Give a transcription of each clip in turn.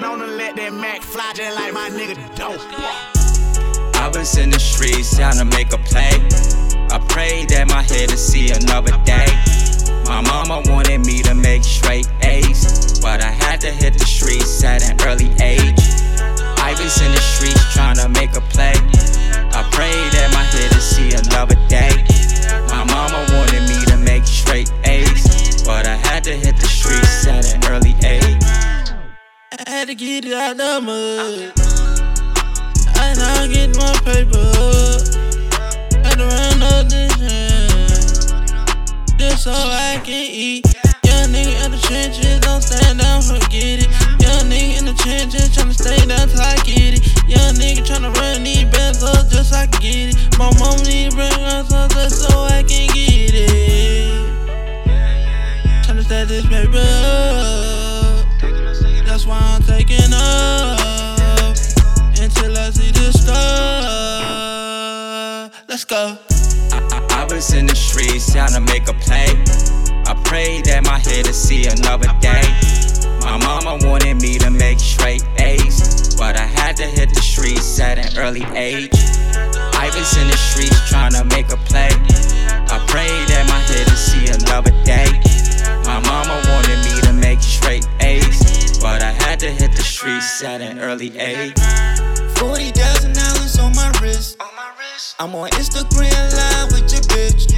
that Mac Fly just like my nigga dope. I was in the streets trying to make a play. I prayed that my head to see another day. My mama wanted me to make straight A's, had to get it out the mud. I now get my paper. Had to run up this hand. Just so I can eat. Young nigga in the trenches, don't stand down, forget it. Young nigga in the trenches, tryna stay down till I get it. Young nigga tryna run these bands up just so I can get it. My mom need bring us Let's go. I, I, I was in the streets trying to make a play. I prayed that my head to see another day. My mama wanted me to make straight A's, but I had to hit the streets at an early age. I was in the streets trying to make a play. I prayed that my head to see another day. My mama wanted me to make straight A's, but I had to hit the streets at an early age. Forty thousand dollars on my wrist. I'm on Instagram live with your bitch.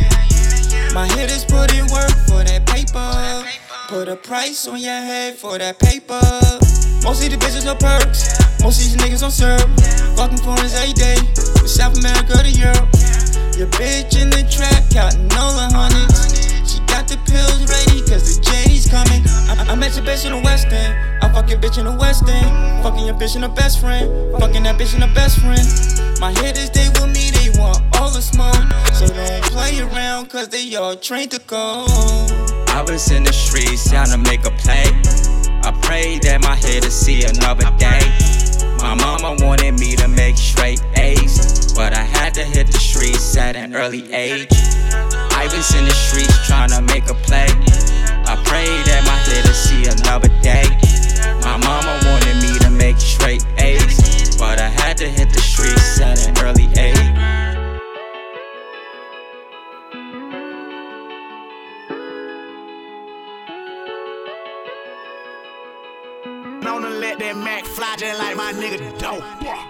My hitters put in work for that paper. Put a price on your head for that paper. Most of the bitches on perks. Most of these niggas on syrup. Fucking foreigners every day. From South America to Europe. Your bitch in the trap, counting all the hundreds. She got the pills ready, cause the JD's coming. I, I met your bitch in the West End. I fuck your bitch in the West End. Fucking your bitch in the best friend. Fucking that bitch in the best friend. My hitters, they cause they all trained to go. I was in the streets trying to make a play. I prayed that my head to see another day. My mama wanted me to make straight A's, but I had to hit the streets at an early age. I was in the streets trying to make a play. I prayed Don't let that Mac Fly just like my nigga dope.